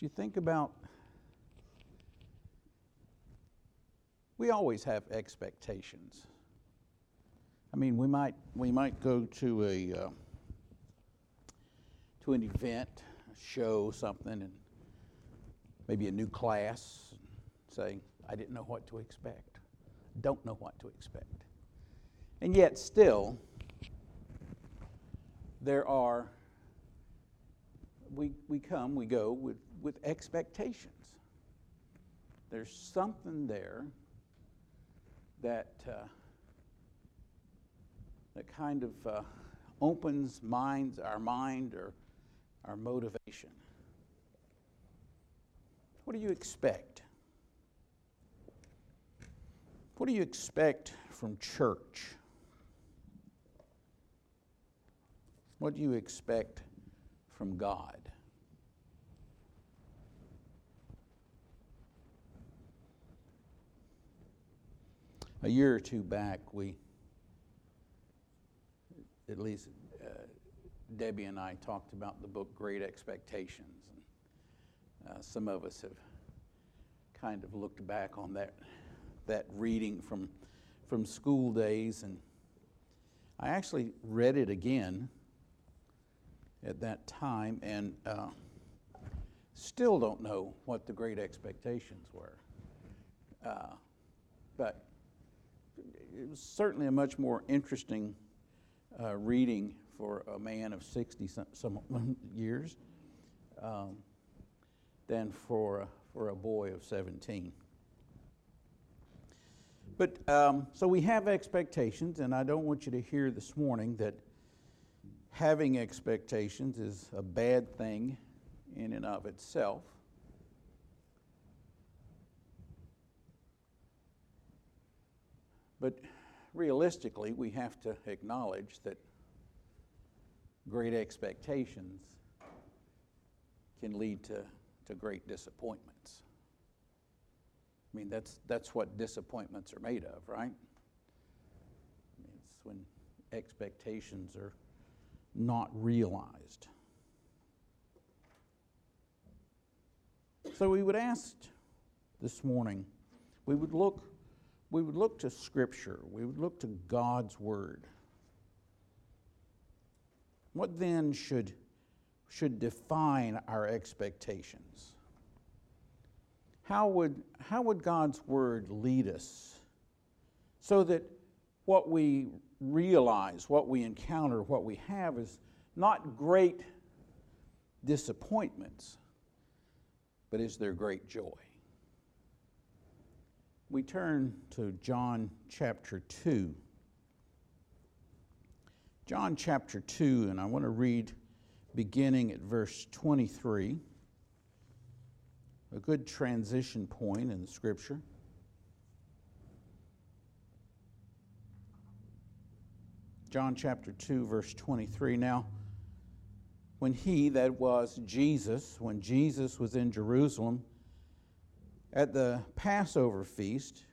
Do you think about we always have expectations. I mean, we might we might go to a uh, to an event, a show, something, and maybe a new class, say, "I didn't know what to expect. Don't know what to expect," and yet still there are we we come, we go with with expectations. There's something there that, uh, that kind of uh, opens minds, our mind or our motivation. What do you expect? What do you expect from church? What do you expect from God? A year or two back, we, at least uh, Debbie and I talked about the book Great Expectations. And, uh, some of us have kind of looked back on that, that reading from, from school days, and I actually read it again at that time, and uh, still don't know what the Great Expectations were. Uh, but it was certainly a much more interesting uh, reading for a man of 60 some, some years um, than for, for a boy of 17. But um, so we have expectations, and I don't want you to hear this morning that having expectations is a bad thing in and of itself. But realistically, we have to acknowledge that great expectations can lead to, to great disappointments. I mean, that's, that's what disappointments are made of, right? It's when expectations are not realized. So we would ask this morning, we would look we would look to Scripture, we would look to God's Word. What then should, should define our expectations? How would, how would God's Word lead us so that what we realize, what we encounter, what we have is not great disappointments, but is there great joy? We turn to John chapter 2. John chapter 2, and I want to read beginning at verse 23, a good transition point in the scripture. John chapter 2, verse 23. Now, when he, that was Jesus, when Jesus was in Jerusalem, at the Passover feast,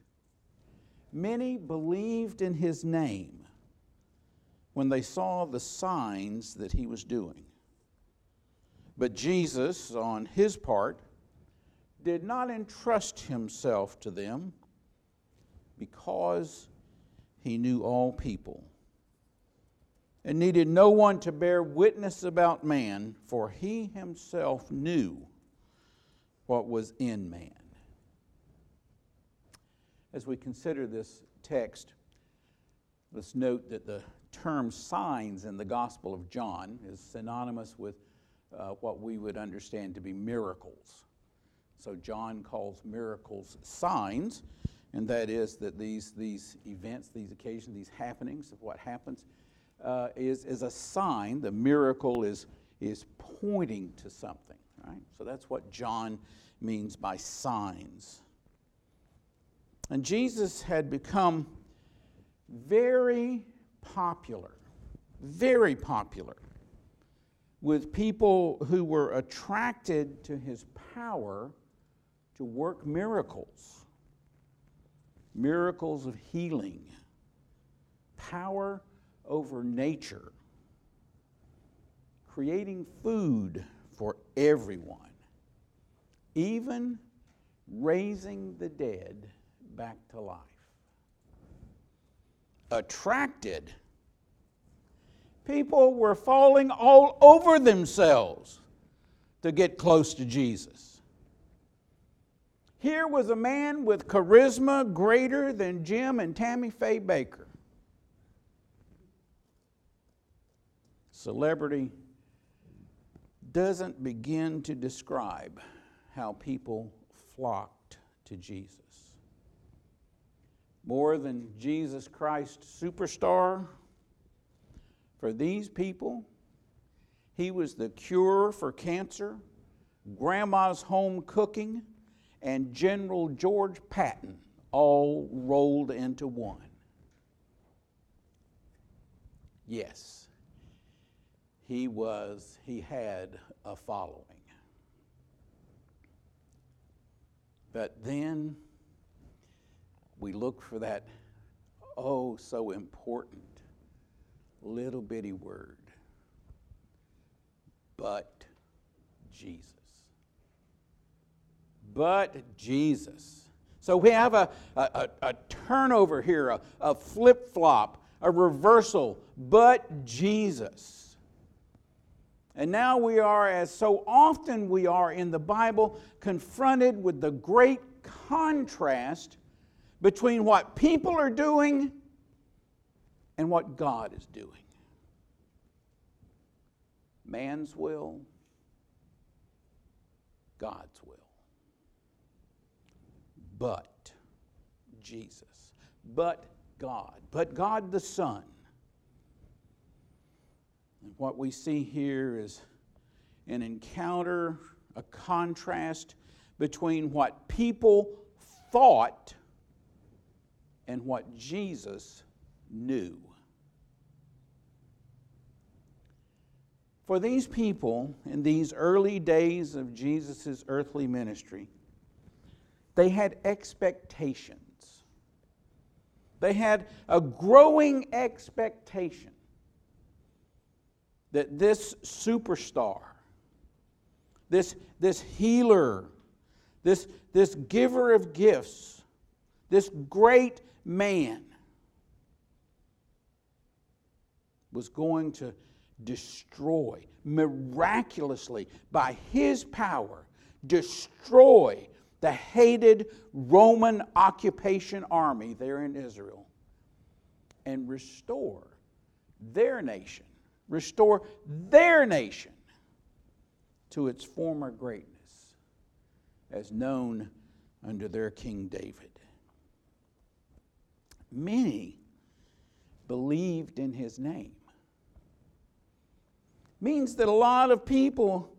many believed in his name when they saw the signs that he was doing. But Jesus, on his part, did not entrust himself to them because he knew all people and needed no one to bear witness about man, for he himself knew what was in man as we consider this text, let's note that the term signs in the Gospel of John is synonymous with uh, what we would understand to be miracles. So John calls miracles signs, and that is that these, these events, these occasions, these happenings of what happens uh, is, is a sign. The miracle is, is pointing to something, right? So that's what John means by signs. And Jesus had become very popular, very popular with people who were attracted to his power to work miracles, miracles of healing, power over nature, creating food for everyone. even raising the dead back to life. Attracted. People were falling all over themselves to get close to Jesus. Here was a man with charisma greater than Jim and Tammy Faye Bakker. Celebrity doesn't begin to describe how people flocked to Jesus. More than Jesus Christ superstar, for these people, he was the cure for cancer, grandma's home cooking, and General George Patton all rolled into one. Yes, he was, he had a following. But then we look for that, oh, so important little bitty word. But Jesus. But Jesus. So we have a, a, a turnover here, a, a flip flop, a reversal. But Jesus. And now we are, as so often we are in the Bible, confronted with the great contrast between what people are doing and what God is doing. Man's will, God's will. But Jesus, but God, but God the Son and what we see here is an encounter, a contrast between what people thought and what Jesus knew. For these people in these early days of Jesus' earthly ministry, they had expectations. They had a growing expectation that this superstar, this, this healer, this, this giver of gifts, this great man was going to destroy, miraculously, by his power, destroy the hated Roman occupation army there in Israel and restore their nation restore their nation to its former greatness as known under their King David. Many believed in his name. Means that a lot of people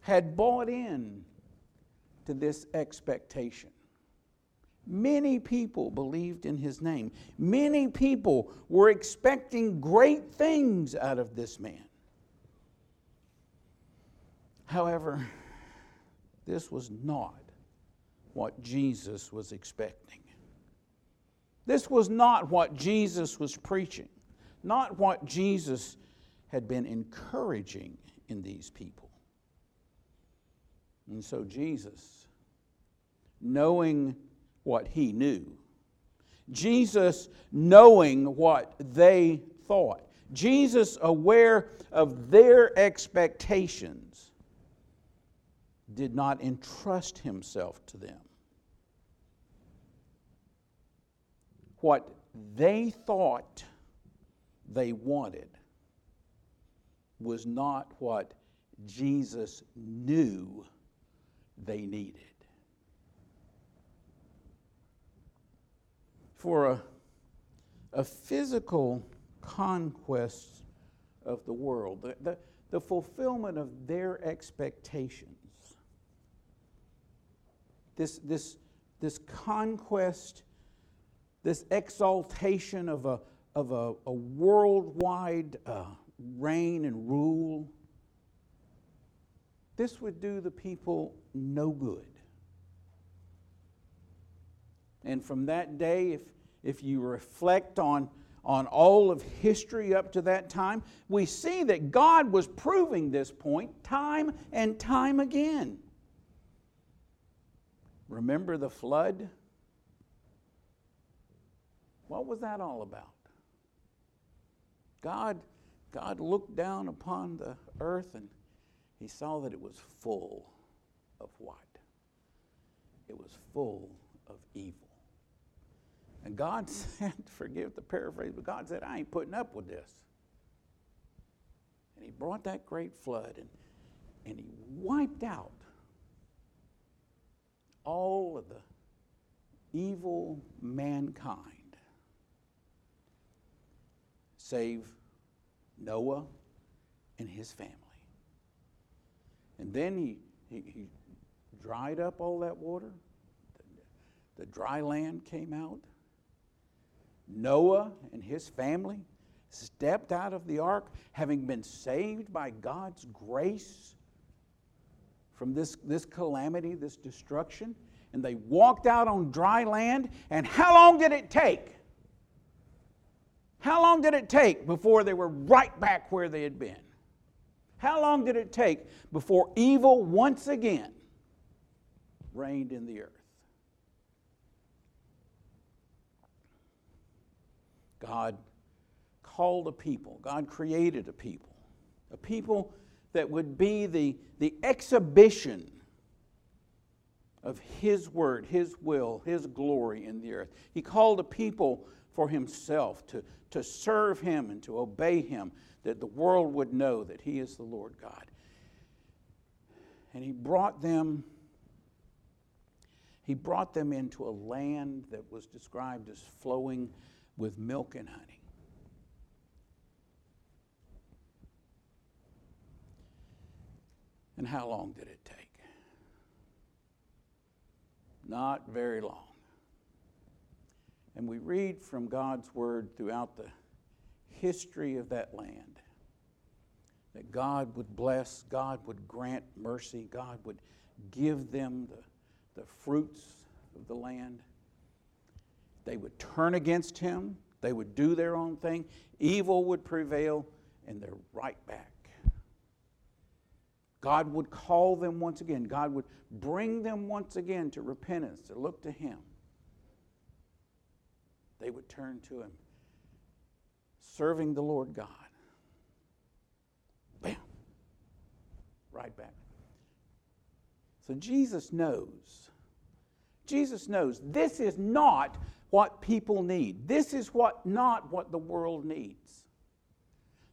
had bought in to this expectation. Many people believed in his name. Many people were expecting great things out of this man. However, this was not what Jesus was expecting. This was not what Jesus was preaching, not what Jesus had been encouraging in these people. And so, Jesus, knowing what he knew. Jesus knowing what they thought. Jesus aware of their expectations did not entrust himself to them. What they thought they wanted was not what Jesus knew they needed. for a, a physical conquest of the world, the, the, the fulfillment of their expectations. This, this, this conquest, this exaltation of a, of a, a worldwide uh, reign and rule, this would do the people no good. And from that day, if, if you reflect on, on all of history up to that time, we see that God was proving this point time and time again. Remember the flood? What was that all about? God, God looked down upon the earth and he saw that it was full of what? It was full of evil. And God said, forgive the paraphrase, but God said, I ain't putting up with this. And he brought that great flood and, and he wiped out all of the evil mankind, save Noah and his family. And then he, he, he dried up all that water. The, the dry land came out. Noah and his family stepped out of the ark, having been saved by God's grace from this, this calamity, this destruction. And they walked out on dry land. And how long did it take? How long did it take before they were right back where they had been? How long did it take before evil once again reigned in the earth? God called a people, God created a people, a people that would be the, the exhibition of His word, His will, His glory in the earth. He called a people for Himself to, to serve Him and to obey Him, that the world would know that He is the Lord God. And He brought them. He brought them into a land that was described as flowing with milk and honey. And how long did it take? Not very long. And we read from God's word throughout the history of that land that God would bless, God would grant mercy, God would give them the, the fruits of the land. They would turn against him, they would do their own thing, evil would prevail, and they're right back God would call them once again. God would bring them once again to repentance, to look to Him. They would turn to Him, serving the Lord God. Bam! Right back. So Jesus knows. Jesus knows this is not what people need. This is what not what the world needs.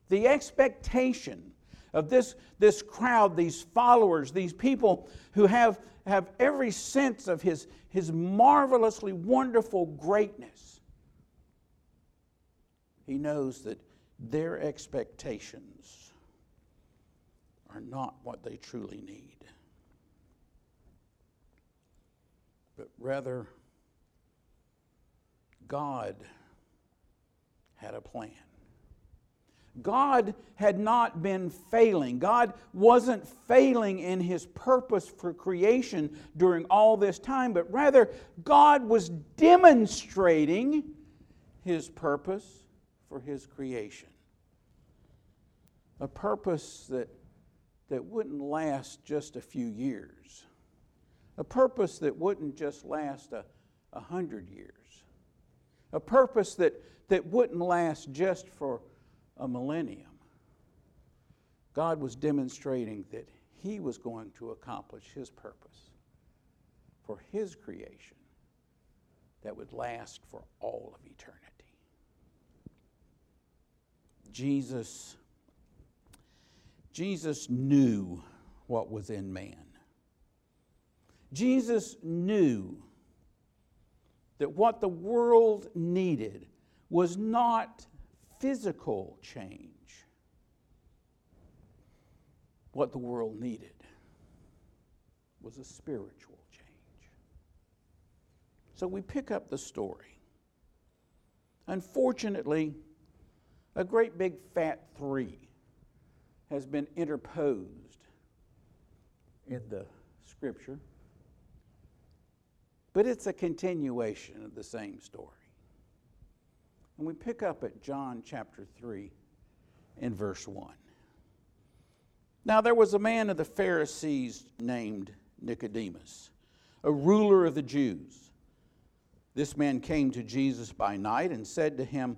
The expectation of this, this crowd, these followers, these people who have, have every sense of his, his marvelously wonderful greatness. He knows that their expectations are not what they truly need, but rather, God had a plan. God had not been failing. God wasn't failing in his purpose for creation during all this time, but rather, God was demonstrating his purpose for his creation. A purpose that, that wouldn't last just a few years, a purpose that wouldn't just last a, a hundred years, a purpose that, that wouldn't last just for a millennium, God was demonstrating that He was going to accomplish His purpose for His creation that would last for all of eternity. Jesus, Jesus knew what was in man. Jesus knew that what the world needed was not physical change, what the world needed was a spiritual change. So we pick up the story. Unfortunately, a great big fat three has been interposed in the scripture, but it's a continuation of the same story. And we pick up at John chapter 3 in verse 1. Now there was a man of the Pharisees named Nicodemus, a ruler of the Jews. This man came to Jesus by night and said to him,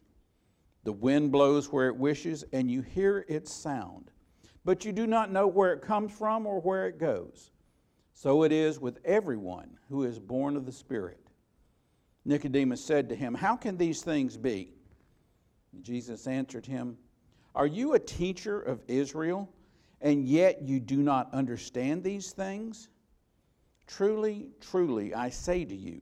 The wind blows where it wishes, and you hear its sound, but you do not know where it comes from or where it goes. So it is with everyone who is born of the Spirit. Nicodemus said to him, How can these things be? Jesus answered him, Are you a teacher of Israel, and yet you do not understand these things? Truly, truly, I say to you,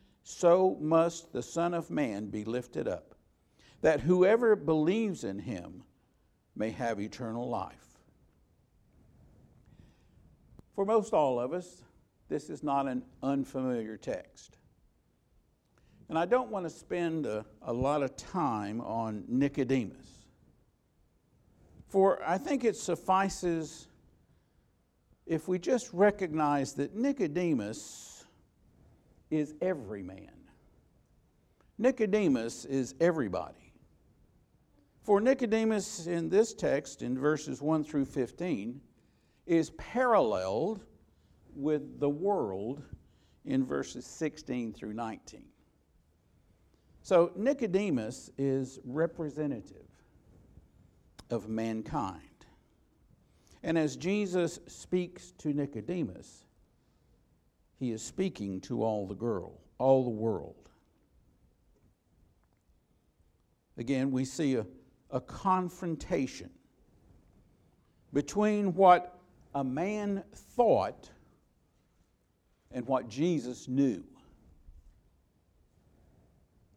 so must the Son of Man be lifted up, that whoever believes in him may have eternal life. For most all of us, this is not an unfamiliar text. And I don't want to spend a, a lot of time on Nicodemus. For I think it suffices if we just recognize that Nicodemus is every man. Nicodemus is everybody. For Nicodemus in this text, in verses 1 through 15, is paralleled with the world in verses 16 through 19. So Nicodemus is representative of mankind. And as Jesus speaks to Nicodemus, he is speaking to all the girl, all the world. Again, we see a, a confrontation between what a man thought and what Jesus knew.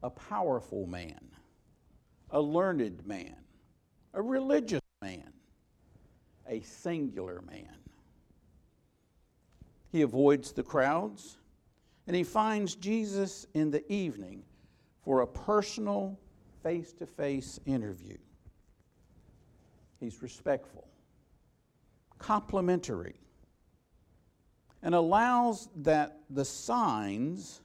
A powerful man, a learned man, a religious man a singular man. He avoids the crowds and he finds Jesus in the evening for a personal, face to face interview. He's respectful, complimentary, and allows that the signs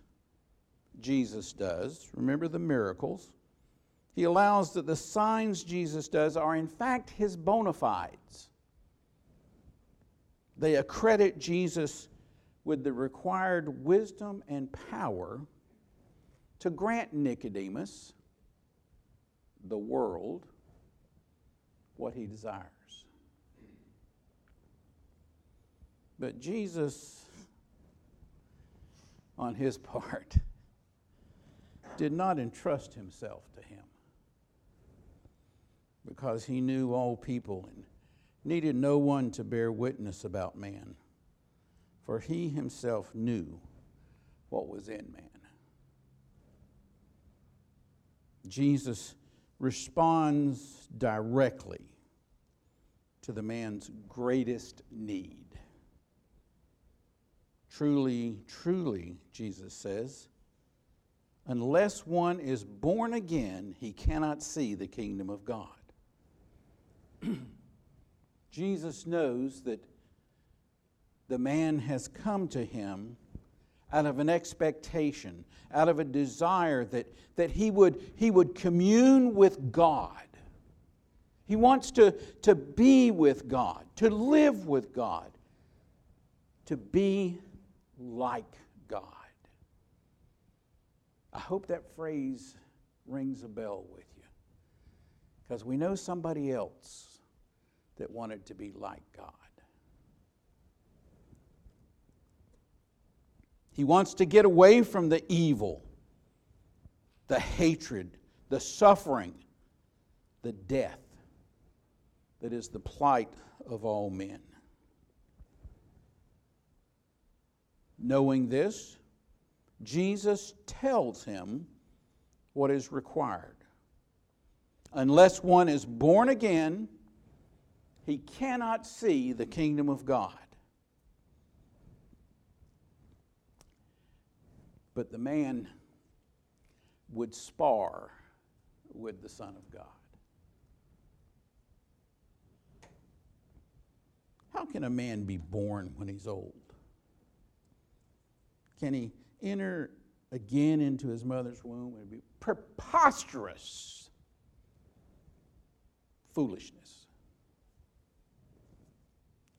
Jesus does, remember the miracles, he allows that the signs Jesus does are in fact his bona fides they accredit Jesus with the required wisdom and power to grant Nicodemus, the world, what he desires. But Jesus, on his part, did not entrust himself to him because he knew all people and needed no one to bear witness about man, for he himself knew what was in man. Jesus responds directly to the man's greatest need. Truly, truly, Jesus says, unless one is born again, he cannot see the kingdom of God. Jesus knows that the man has come to him out of an expectation, out of a desire that, that he, would, he would commune with God He wants to, to be with God, to live with God, to be like God. I hope that phrase rings a bell with you because we know somebody else that wanted to be like God. He wants to get away from the evil, the hatred, the suffering, the death that is the plight of all men. Knowing this, Jesus tells him what is required. Unless one is born again, he cannot see the kingdom of God. But the man would spar with the Son of God. How can a man be born when he's old? Can he enter again into his mother's womb? It would be preposterous foolishness.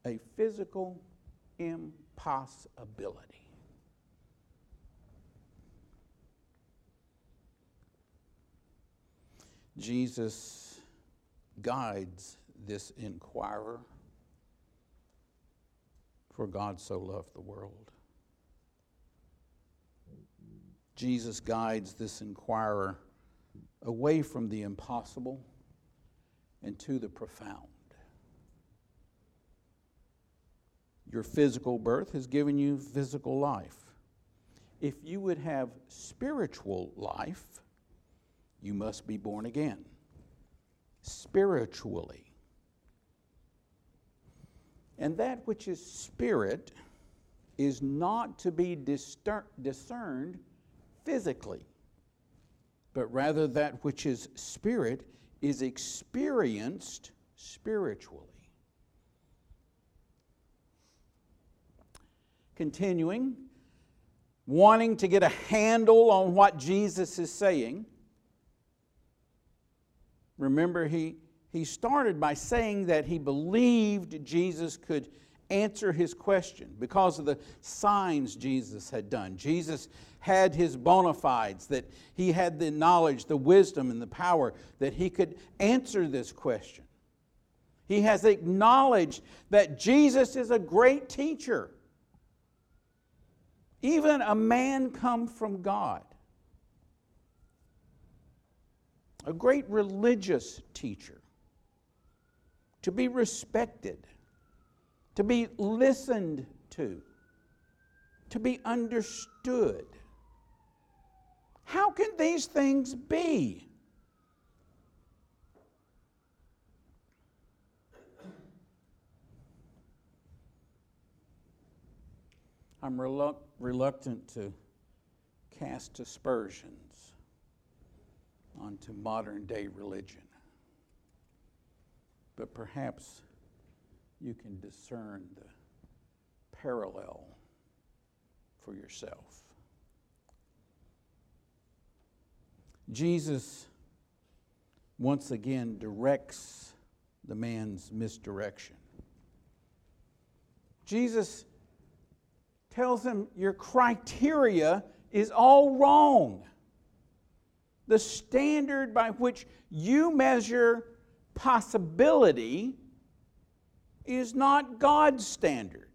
A physical impossibility. Jesus guides this inquirer, for God so loved the world. Jesus guides this inquirer away from the impossible and to the profound. Your physical birth has given you physical life. If you would have spiritual life, you must be born again. Spiritually. And that which is spirit is not to be discerned physically, but rather that which is spirit is experienced spiritually. Continuing, wanting to get a handle on what Jesus is saying, remember he, he started by saying that he believed Jesus could answer his question because of the signs Jesus had done. Jesus had his bona fides, that he had the knowledge, the wisdom, and the power that he could answer this question. He has acknowledged that Jesus is a great teacher, even a man come from God, a great religious teacher, to be respected, to be listened to, to be understood. How can these things be? I'm reluctant to cast aspersions onto modern day religion. But perhaps you can discern the parallel for yourself. Jesus once again directs the man's misdirection. Jesus tells him, Your criteria is all wrong. The standard by which you measure possibility is not God's standard.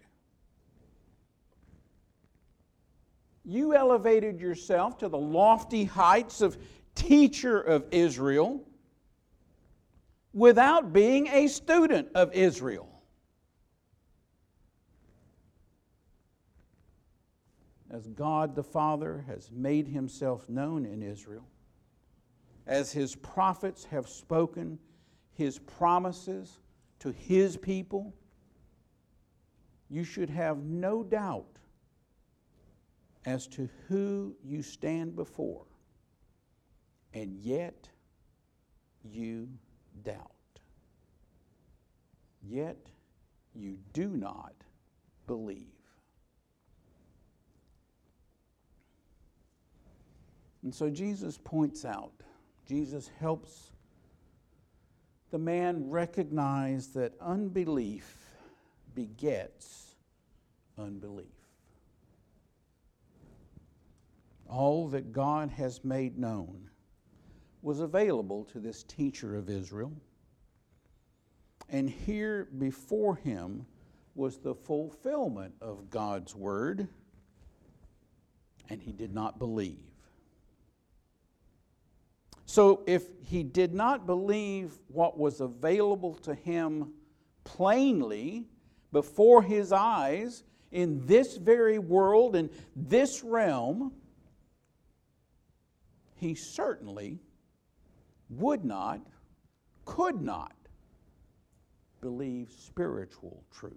You elevated yourself to the lofty heights of teacher of Israel without being a student of Israel. As God the Father has made himself known in Israel, as his prophets have spoken his promises to his people, you should have no doubt as to who you stand before and yet you doubt. Yet you do not believe. And so Jesus points out, Jesus helps the man recognize that unbelief begets unbelief. All that God has made known was available to this teacher of Israel. And here before him was the fulfillment of God's word, and he did not believe. So, if he did not believe what was available to him plainly before his eyes in this very world, in this realm, he certainly would not, could not believe spiritual truth.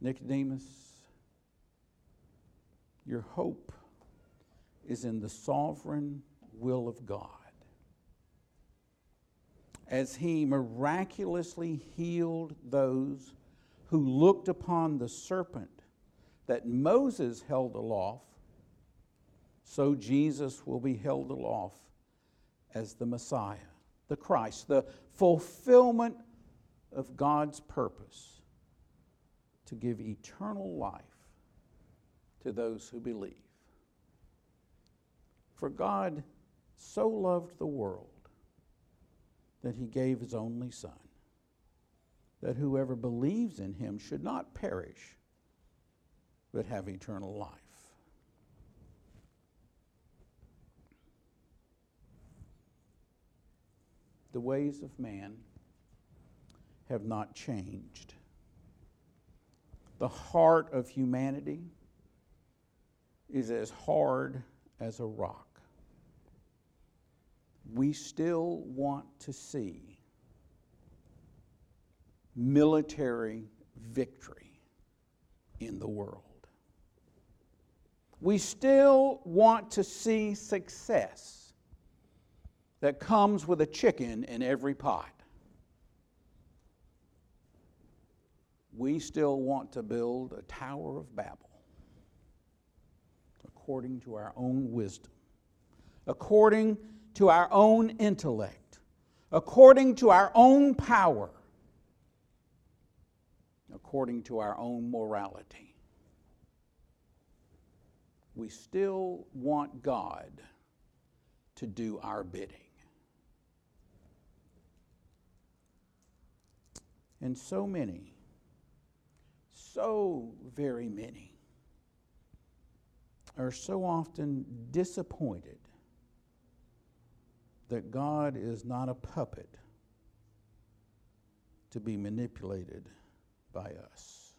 Nicodemus, your hope is in the sovereign will of God. As he miraculously healed those who looked upon the serpent that Moses held aloft, so Jesus will be held aloft as the Messiah, the Christ, the fulfillment of God's purpose to give eternal life to those who believe. For God so loved the world that he gave his only Son, that whoever believes in him should not perish, but have eternal life. The ways of man have not changed. The heart of humanity is as hard as a rock. We still want to see military victory in the world. We still want to see success that comes with a chicken in every pot. We still want to build a Tower of Babel according to our own wisdom, according to our own intellect, according to our own power, according to our own morality. We still want God to do our bidding. And so many, so very many, are so often disappointed that God is not a puppet to be manipulated by us.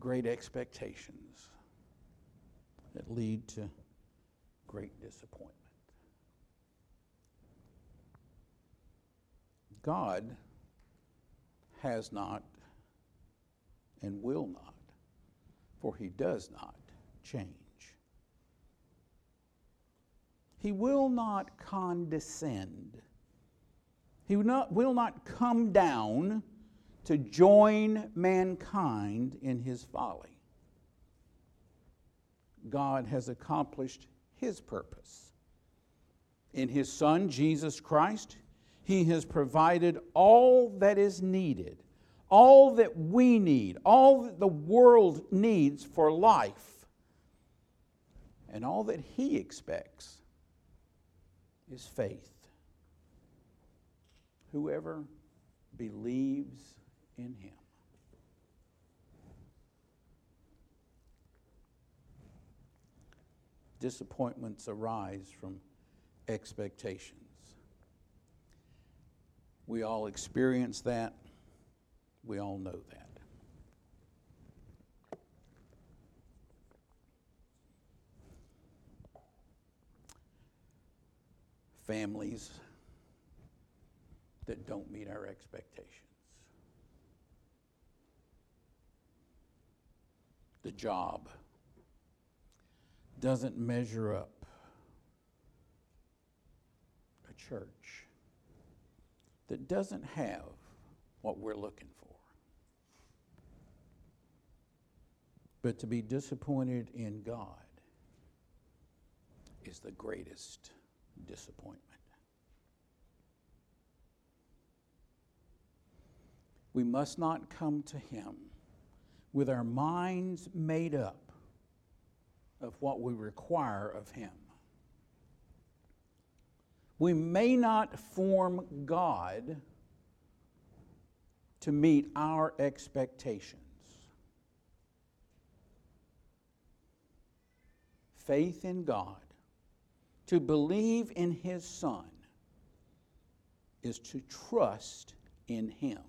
Great expectations that lead to great disappointment. God has not and will not, for he does not change. He will not condescend. He will not, will not come down to join mankind in his folly. God has accomplished his purpose. In his Son, Jesus Christ, he has provided all that is needed all that we need, all that the world needs for life, and all that He expects is faith. Whoever believes in Him. Disappointments arise from expectations. We all experience that. We all know that. Families that don't meet our expectations. The job doesn't measure up. A church that doesn't have what we're looking for. But to be disappointed in God is the greatest disappointment. We must not come to Him with our minds made up of what we require of Him. We may not form God to meet our expectations. Faith in God, to believe in His Son, is to trust in Him,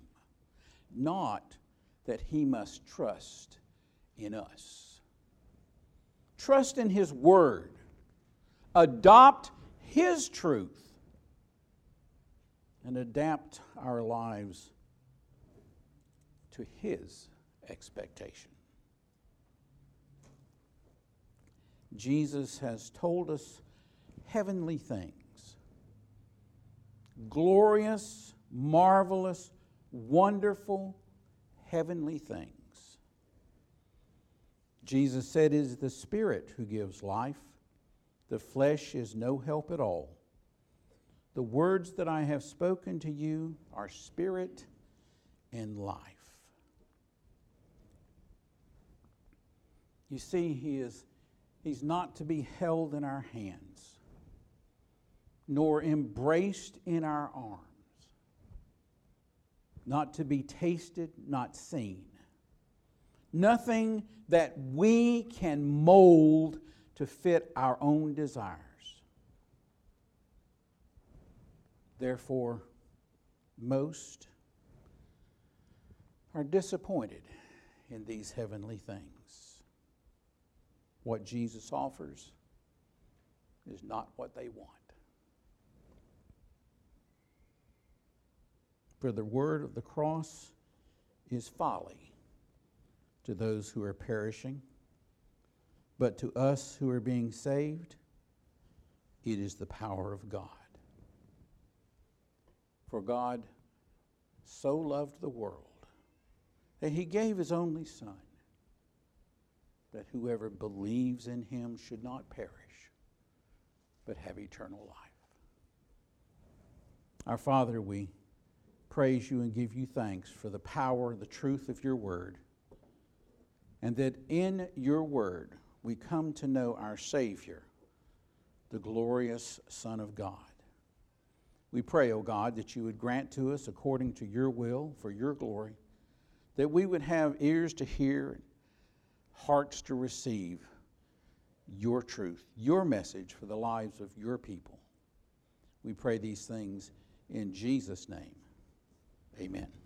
not that He must trust in us. Trust in His Word. Adopt His truth and adapt our lives to His expectation. Jesus has told us heavenly things glorious, marvelous, wonderful, heavenly things. Jesus said, It is the Spirit who gives life, the flesh is no help at all. The words that I have spoken to you are spirit and life. You see, he is, he's not to be held in our hands, nor embraced in our arms, not to be tasted, not seen. Nothing that we can mold to fit our own desires. Therefore, most are disappointed in these heavenly things what Jesus offers is not what they want. For the word of the cross is folly to those who are perishing, but to us who are being saved, it is the power of God. For God so loved the world that he gave his only Son that whoever believes in him should not perish, but have eternal life. Our Father, we praise you and give you thanks for the power, the truth of your word, and that in your word we come to know our Savior, the glorious Son of God. We pray, O oh God, that you would grant to us, according to your will, for your glory, that we would have ears to hear hearts to receive your truth, your message for the lives of your people. We pray these things in Jesus' name. Amen.